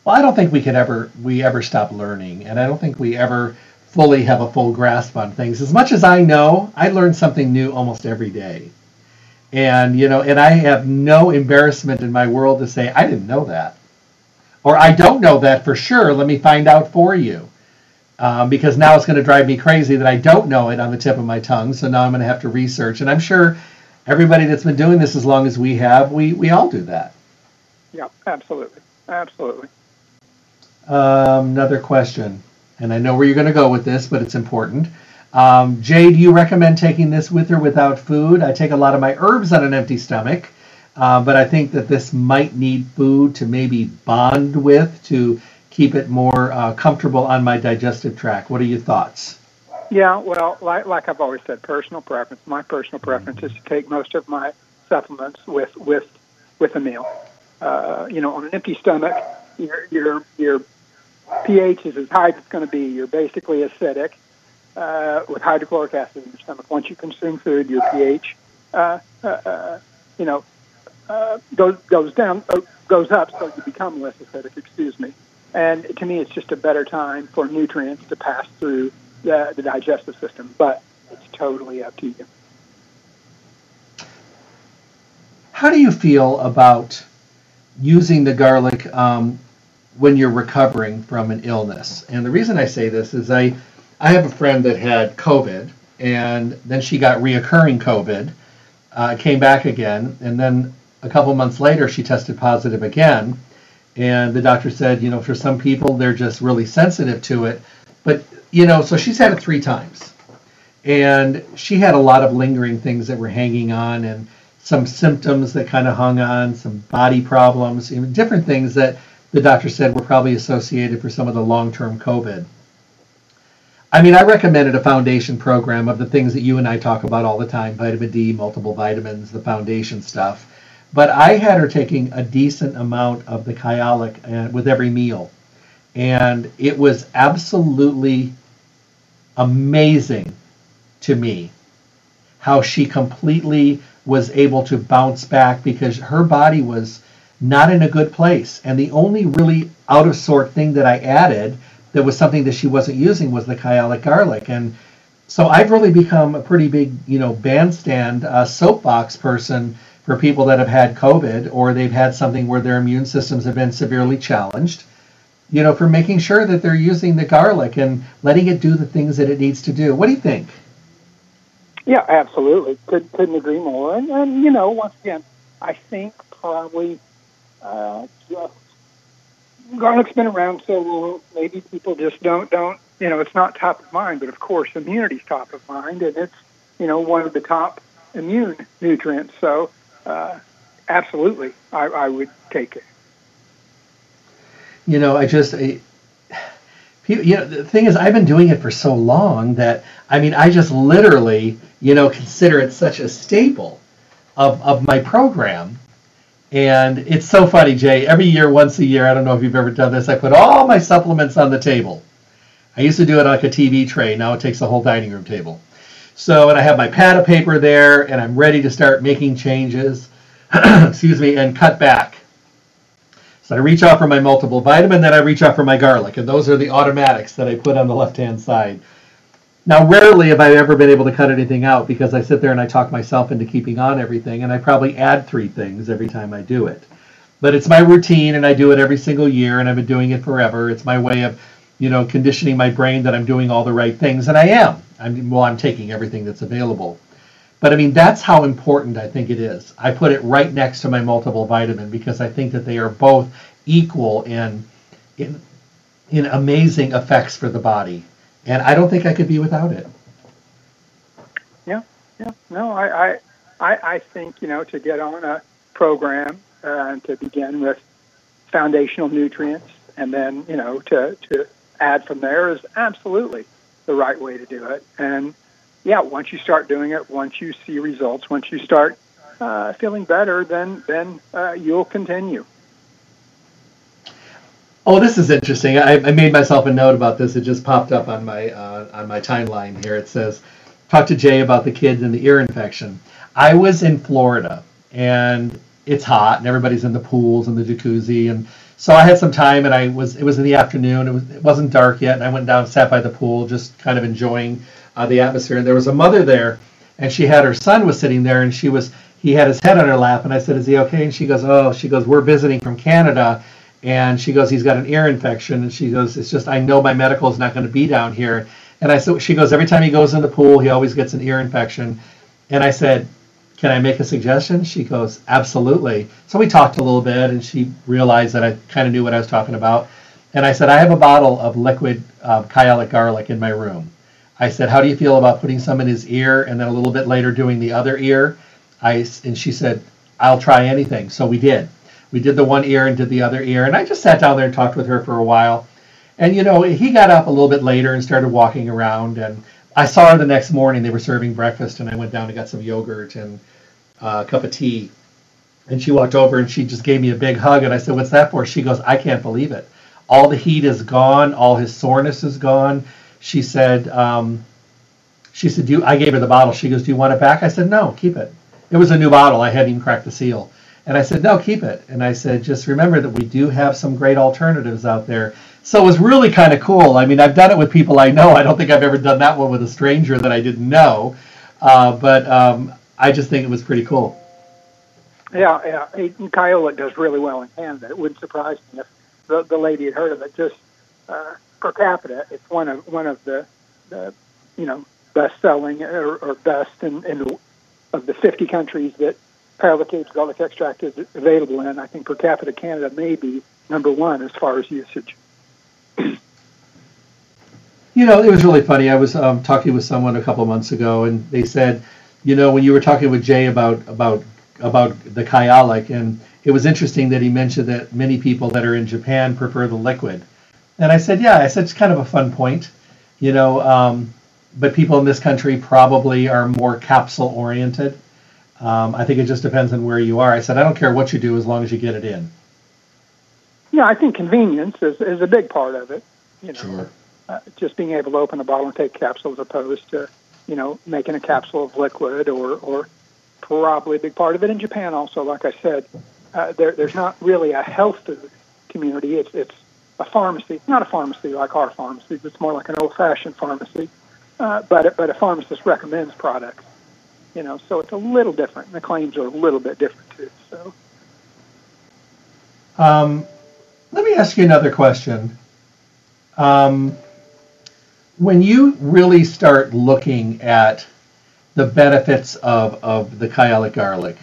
Well, I don't think we could ever we ever stop learning, and I don't think we ever fully have a full grasp on things. As much as I know, I learn something new almost every day. And you know, and I have no embarrassment in my world to say I didn't know that, or I don't know that for sure. Let me find out for you, um, because now it's going to drive me crazy that I don't know it on the tip of my tongue. So now I'm going to have to research, and I'm sure everybody that's been doing this as long as we have, we we all do that. Yeah, absolutely, absolutely. Um, another question, and I know where you're going to go with this, but it's important. Um, Jay, do you recommend taking this with or without food? I take a lot of my herbs on an empty stomach, uh, but I think that this might need food to maybe bond with to keep it more uh, comfortable on my digestive tract. What are your thoughts? Yeah, well, like, like I've always said, personal preference. My personal preference is to take most of my supplements with with with a meal. Uh, you know, on an empty stomach, your your your pH is as high as it's going to be. You're basically acidic uh, with hydrochloric acid in your stomach. Once you consume food, your pH, uh, uh, uh you know, uh, goes goes down, uh, goes up, so you become less acidic. Excuse me. And to me, it's just a better time for nutrients to pass through the, the digestive system. But it's totally up to you. How do you feel about using the garlic um, when you're recovering from an illness? And the reason I say this is I I have a friend that had COVID, and then she got reoccurring COVID, uh, came back again, and then a couple months later she tested positive again. And the doctor said, you know, for some people they're just really sensitive to it, but you know, so she's had it three times, and she had a lot of lingering things that were hanging on, and some symptoms that kind of hung on, some body problems, you know, different things that the doctor said were probably associated for some of the long-term COVID. I mean, I recommended a foundation program of the things that you and I talk about all the time vitamin D, multiple vitamins, the foundation stuff. But I had her taking a decent amount of the Kyolic uh, with every meal. And it was absolutely amazing to me how she completely was able to bounce back because her body was not in a good place. And the only really out of sort thing that I added that was something that she wasn't using was the kyolic garlic. And so I've really become a pretty big, you know, bandstand uh, soapbox person for people that have had COVID or they've had something where their immune systems have been severely challenged. You know, for making sure that they're using the garlic and letting it do the things that it needs to do. What do you think? Yeah, absolutely. Could, couldn't agree more. And, and you know, once again, I think probably uh, garlic's been around so long. Maybe people just don't don't you know it's not top of mind, but of course immunity's top of mind, and it's you know one of the top immune nutrients. So uh, absolutely, I, I would take it. You know, I just. I, you know, the thing is, I've been doing it for so long that I mean, I just literally, you know, consider it such a staple of, of my program and it's so funny, Jay. Every year, once a year, I don't know if you've ever done this, I put all my supplements on the table. I used to do it like a TV tray. Now it takes a whole dining room table. So, and I have my pad of paper there, and I'm ready to start making changes, excuse me, and cut back. So I reach out for my multiple vitamin, then I reach out for my garlic, and those are the automatics that I put on the left-hand side. Now, rarely have I ever been able to cut anything out because I sit there and I talk myself into keeping on everything, and I probably add three things every time I do it. But it's my routine, and I do it every single year, and I've been doing it forever. It's my way of you know, conditioning my brain that I'm doing all the right things, and I am. I'm well, I'm taking everything that's available. But I mean, that's how important I think it is. I put it right next to my multiple vitamin because I think that they are both equal in in in amazing effects for the body, and I don't think I could be without it. Yeah, yeah. No, I I I, think you know to get on a program uh, to begin with foundational nutrients, and then you know to to add from there is absolutely the right way to do it. And yeah, once you start doing it, once you see results, once you start uh, feeling better, then then uh, you'll continue. Oh, this is interesting. I, I, made myself a note about this. It just popped up on my uh, on my timeline here. It says, "Talk to Jay about the kids and the ear infection." I was in Florida, and it's hot, and everybody's in the pools and the jacuzzi, and so I had some time, and I was it was in the afternoon. It was it wasn't dark yet, and I went down, sat by the pool, just kind of enjoying uh, the atmosphere. And there was a mother there, and she had her son was sitting there, and she was he had his head on her lap, and I said, "Is he okay?" And she goes, "Oh," she goes, "We're visiting from Canada." And she goes, he's got an ear infection, and she goes, it's just I know my medical is not going to be down here, and I said, she goes, every time he goes in the pool, he always gets an ear infection, and I said, can I make a suggestion? She goes, absolutely. So we talked a little bit, and she realized that I kind of knew what I was talking about, and I said, I have a bottle of liquid uh, kyolic garlic in my room. I said, how do you feel about putting some in his ear, and then a little bit later doing the other ear? I and she said, I'll try anything. So we did we did the one ear and did the other ear. And I just sat down there and talked with her for a while. And, you know, he got up a little bit later and started walking around. And I saw her the next morning. They were serving breakfast. And I went down and got some yogurt and uh, a cup of tea. And she walked over and she just gave me a big hug. And I said, What's that for? She goes, I can't believe it. All the heat is gone. All his soreness is gone. She said, um, she said, do you, I gave her the bottle. She goes, do you want it back? I said, no, keep it. It was a new bottle. I hadn't even cracked the seal. And I said, no, keep it. And I said, just remember that we do have some great alternatives out there. So it was really kind of cool. I mean, I've done it with people I know. I don't think I've ever done that one with a stranger that I didn't know. Uh, but um, I just think it was pretty cool. Yeah, yeah. Kyolic does really well in Canada. It wouldn't surprise me if the, the lady had heard of it. Just uh, per capita, it's one of one of the, the you know best selling or, or best in, in of the 50 countries that Kyolic garlic extract is available in. I think per capita Canada may be number one as far as usage. you know, it was really funny. I was um, talking with someone a couple months ago, and they said, you know, when you were talking with Jay about about about the kyolic, and it was interesting that he mentioned that many people that are in Japan prefer the liquid. And I said, yeah, I said it's kind of a fun point, you know, um, but people in this country probably are more capsule oriented. Um, I think it just depends on where you are. I said, I don't care what you do as long as you get it in. Yeah, I think convenience is, is a big part of it. You know, sure. Uh, just being able to open a bottle and take capsules as opposed to, you know, making a capsule of liquid or, or probably a big part of it in Japan also. Like I said, uh, there, there's not really a health food community. It's, it's a pharmacy, not a pharmacy like our pharmacies. It's more like an old-fashioned pharmacy. Uh, but, but a pharmacist recommends products you know, so it's a little different. The claims are a little bit different too. So, um, let me ask you another question. Um, when you really start looking at the benefits of, of the kyolic garlic,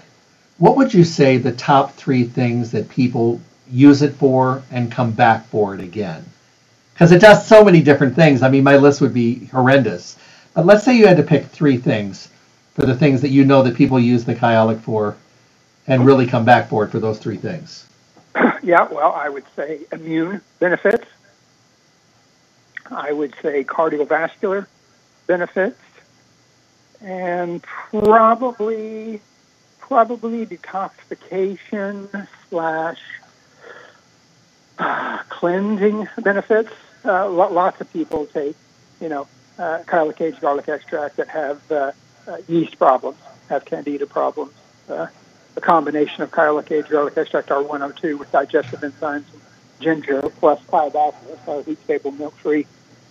what would you say the top three things that people use it for and come back for it again? Because it does so many different things. I mean, my list would be horrendous. But let's say you had to pick three things for the things that you know that people use the kyolic for and really come back for it for those three things? Yeah, well, I would say immune benefits. I would say cardiovascular benefits, and probably probably detoxification slash uh, cleansing benefits. Uh, lots of people take, you know, uh, garlic extract that have uh, yeast problems, have candida problems. Uh, a combination of kyolic age garlic extract R102 with digestive enzymes ginger plus Kyo-Dophilus, our heat stable milk free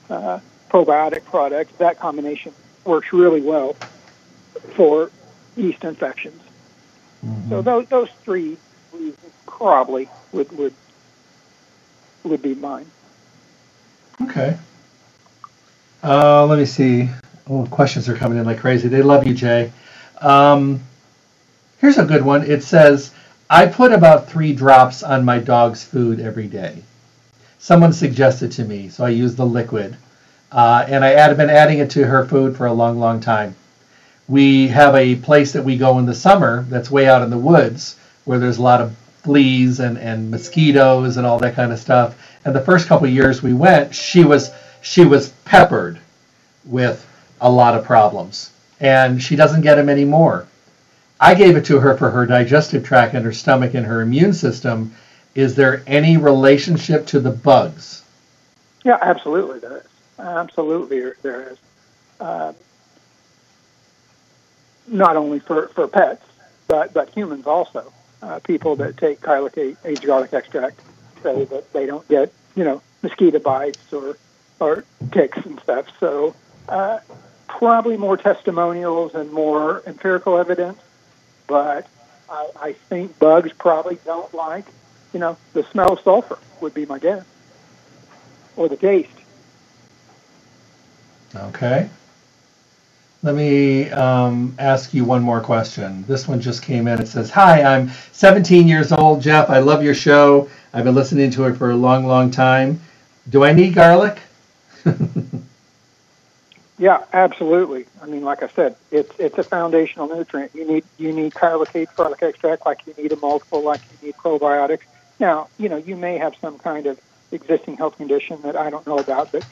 uh, probiotic products. That combination works really well for yeast infections. Mm-hmm. So those those three probably would would would be mine. Okay. Uh, let me see. Oh, questions are coming in like crazy. They love you, Jay. Um, here's a good one. It says, I put about three drops on my dog's food every day. Someone suggested to me, so I use the liquid. Uh, and I have been adding it to her food for a long, long time. We have a place that we go in the summer that's way out in the woods where there's a lot of fleas and, and mosquitoes and all that kind of stuff. And the first couple years we went, she was she was peppered with a lot of problems, and she doesn't get them anymore. I gave it to her for her digestive tract and her stomach and her immune system. Is there any relationship to the bugs? Yeah, absolutely there is. Absolutely there is. Uh, not only for, for pets, but, but humans also. Uh, people that take aged garlic extract say that they don't get, you know, mosquito bites or, or ticks and stuff. So uh, probably more testimonials and more empirical evidence, but I, I think bugs probably don't like, you know, the smell of sulfur would be my guess, or the taste. Okay. Let me um, ask you one more question. This one just came in. It says, Hi, I'm 17 years old. Jeff, I love your show. I've been listening to it for a long, long time. Do I need garlic? yeah, absolutely. I mean, like I said, it's it's a foundational nutrient. You need you need Kyolic aged garlic extract like you need a multiple, like you need probiotics. Now, you know, you may have some kind of existing health condition that I don't know about, but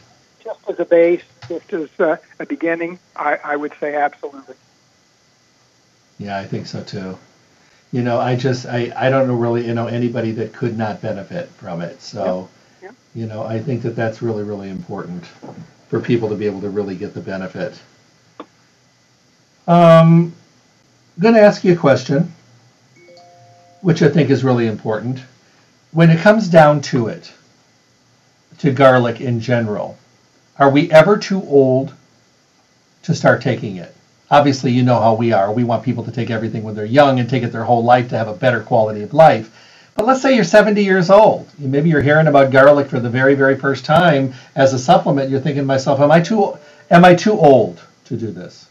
just as a base, just as uh, a beginning, I, I would say absolutely. Yeah, I think so too. You know, I just I, I don't know really you know anybody that could not benefit from it. So, yep. Yep. you know, I think that that's really really important for people to be able to really get the benefit. Um, I'm going to ask you a question, which I think is really important. When it comes down to it, to garlic in general, are we ever too old to start taking it? Obviously, you know how we are. We want people to take everything when they're young and take it their whole life to have a better quality of life. But let's say you're 70 years old. Maybe you're hearing about garlic for the very, very first time as a supplement. You're thinking to myself, am I too, am I too old to do this?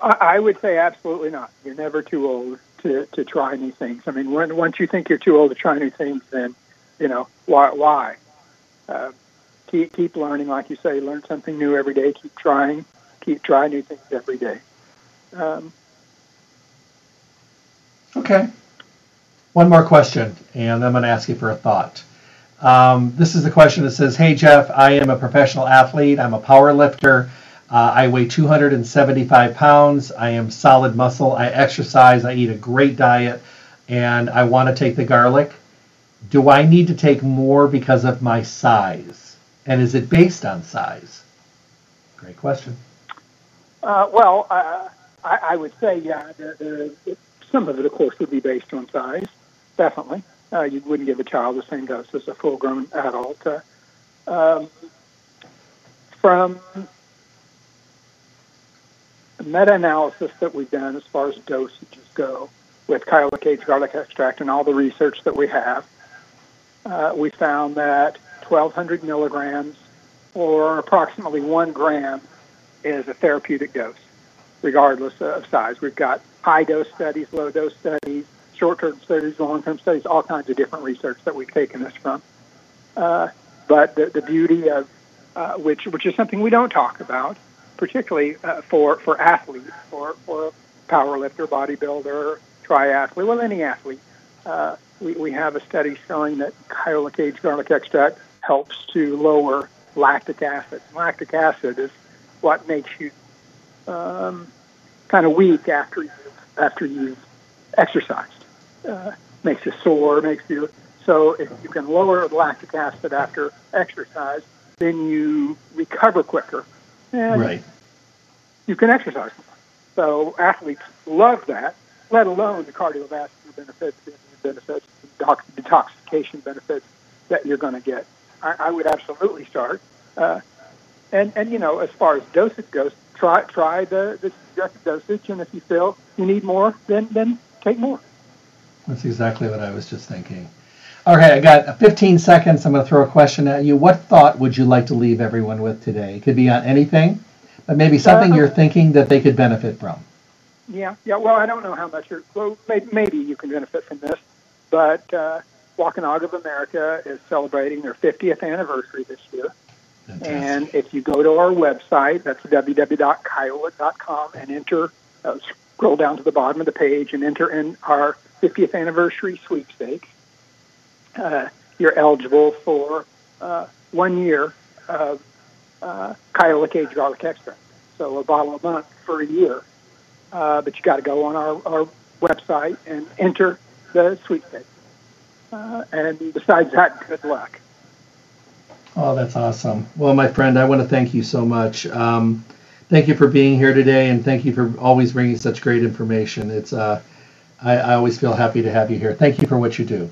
I would say absolutely not. You're never too old to, to try new things. I mean, when, once you think you're too old to try new things, then, you know, why? why? Uh, keep keep learning, like you say, learn something new every day. Keep trying, keep trying new things every day. Um, okay. One more question, and I'm going to ask you for a thought. Um, this is the question that says, "Hey Jeff, I am a professional athlete. I'm a power lifter. Uh, I weigh 275 pounds. I am solid muscle. I exercise. I eat a great diet, and I want to take the garlic. Do I need to take more because of my size?" And is it based on size? Great question. Uh, well, uh, I, I, would say, yeah, there, there, some of it, of course, would be based on size, definitely. Uh, you wouldn't give a child the same dose as a full grown adult. Uh, um, from meta analysis that we've done as far as dosages go with Kyolic aged garlic extract and all the research that we have, uh, we found that 1,200 milligrams or approximately one gram is a therapeutic dose, regardless of size. We've got high dose studies, low dose studies, short term studies, long term studies, all kinds of different research that we've taken this from. Uh, but the, the beauty of uh, which which is something we don't talk about, particularly uh, for for athletes, for for a power lifter, bodybuilder, triathlete, well any athlete. Uh, we, we have a study showing that Kyolic aged garlic extract helps to lower lactic acid. Lactic acid is what makes you um, kind of weak after you after you've exercised. Uh, makes you sore, makes you so if you can lower lactic acid after exercise, then you recover quicker, and right. you can exercise more. So athletes love that, let alone the cardiovascular benefits, the benefits, the detoxification benefits that you're going to get. I, I would absolutely start. Uh, and and you know, as far as dosage goes, try try the the suggested dosage, and if you feel you need more, then then take more. That's exactly what I was just thinking. Okay, I got 15 seconds. I'm going to throw a question at you. What thought would you like to leave everyone with today? It could be on anything, but maybe something uh, you're thinking that they could benefit from. Yeah, yeah. Well, I don't know how much you're. Well, maybe, maybe you can benefit from this, but uh, Wakunaga of America is celebrating their 50th anniversary this year. Fantastic. And if you go to our website, that's www.kyolic.com, and enter, uh, scroll down to the bottom of the page and enter in our 50th anniversary sweepstakes, uh, you're eligible for uh, one year of uh, Kyolic aged garlic extract. So a bottle a month for a year. Uh, but you got to go on our, our website and enter the sweepstakes. Uh, and besides that, good luck. Oh, that's awesome. Well, my friend, I want to thank you so much. Um, thank you for being here today, and thank you for always bringing such great information. It's uh, I, I always feel happy to have you here. Thank you for what you do.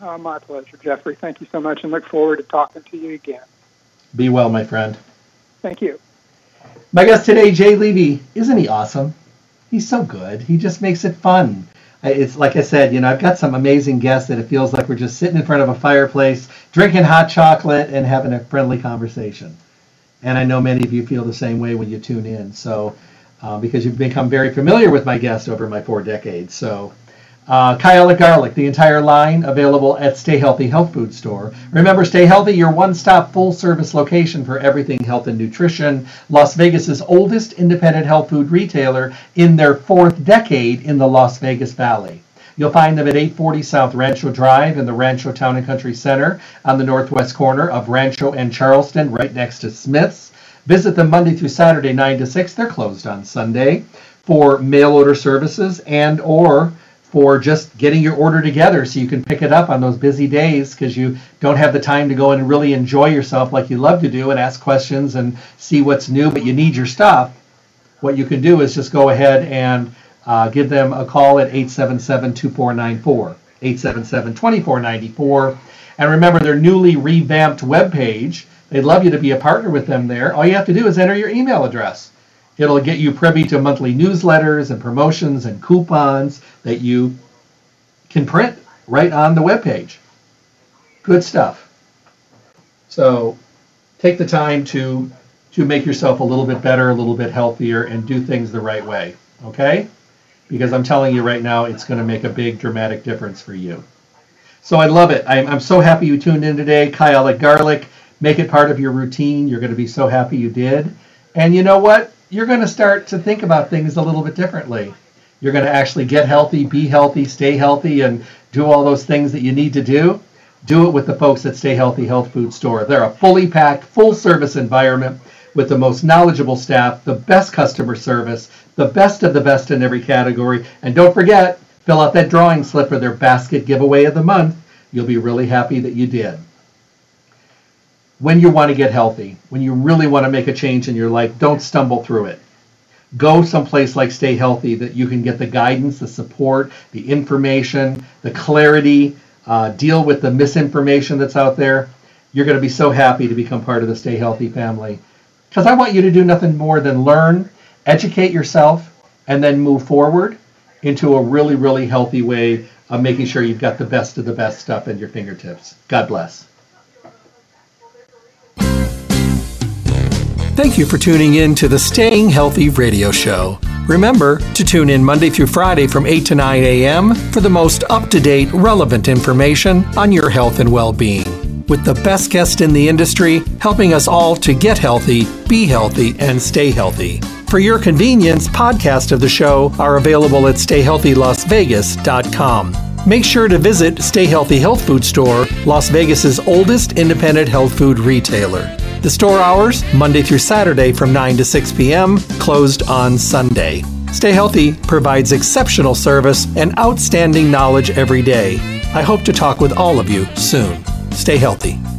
Uh, my pleasure, Jeffrey. Thank you so much, and look forward to talking to you again. Be well, my friend. Thank you. My guest today, Jay Levy. Isn't he awesome? He's so good. He just makes it fun it's like I said, you know, I've got some amazing guests that it feels like we're just sitting in front of a fireplace, drinking hot chocolate, and having a friendly conversation. And I know many of you feel the same way when you tune in. So, uh, because you've become very familiar with my guests over my four decades. So, uh, Kyolic Garlic, the entire line available at Stay Healthy Health Food Store. Remember, Stay Healthy, your one stop full service location for everything health and nutrition. Las Vegas's oldest independent health food retailer in their fourth decade in the Las Vegas Valley. You'll find them at 840 South Rancho Drive in the Rancho Town and Country Center on the northwest corner of Rancho and Charleston, right next to Smith's. Visit them Monday through Saturday, 9 to 6. They're closed on Sunday for mail order services and or for just getting your order together so you can pick it up on those busy days because you don't have the time to go and really enjoy yourself like you love to do and ask questions and see what's new, but you need your stuff. What you can do is just go ahead and uh, give them a call at 877 2494. 877 2494. And remember their newly revamped webpage. They'd love you to be a partner with them there. All you have to do is enter your email address. It'll get you privy to monthly newsletters and promotions and coupons that you can print right on the webpage. Good stuff. So take the time to to make yourself a little bit better, a little bit healthier, and do things the right way. Okay? Because I'm telling you right now, it's going to make a big dramatic difference for you. So I love it. I'm, I'm so happy you tuned in today. Kyolic Garlic. Make it part of your routine. You're going to be so happy you did. And you know what? You're going to start to think about things a little bit differently. You're going to actually get healthy, be healthy, stay healthy, and do all those things that you need to do. Do it with the folks at Stay Healthy Health Food Store. They're a fully packed, full service environment with the most knowledgeable staff, the best customer service, the best of the best in every category. And don't forget, fill out that drawing slip for their basket giveaway of the month. You'll be really happy that you did when you want to get healthy, when you really want to make a change in your life, don't stumble through it. Go someplace like Stay Healthy that you can get the guidance, the support, the information, the clarity, uh, deal with the misinformation that's out there. You're going to be so happy to become part of the Stay Healthy family. Because I want you to do nothing more than learn, educate yourself, and then move forward into a really, really healthy way of making sure you've got the best of the best stuff at your fingertips. God bless. Thank you for tuning in to the Staying Healthy radio show. Remember to tune in Monday through Friday from 8 to 9 a.m. for the most up to date, relevant information on your health and well being. With the best guest in the industry, helping us all to get healthy, be healthy, and stay healthy. For your convenience, podcasts of the show are available at stayhealthylasvegas.com. Make sure to visit Stay Healthy Health Food Store, Las Vegas's oldest independent health food retailer. The store hours, Monday through Saturday from 9 to 6 p.m., closed on Sunday. Stay Healthy provides exceptional service and outstanding knowledge every day. I hope to talk with all of you soon. Stay healthy.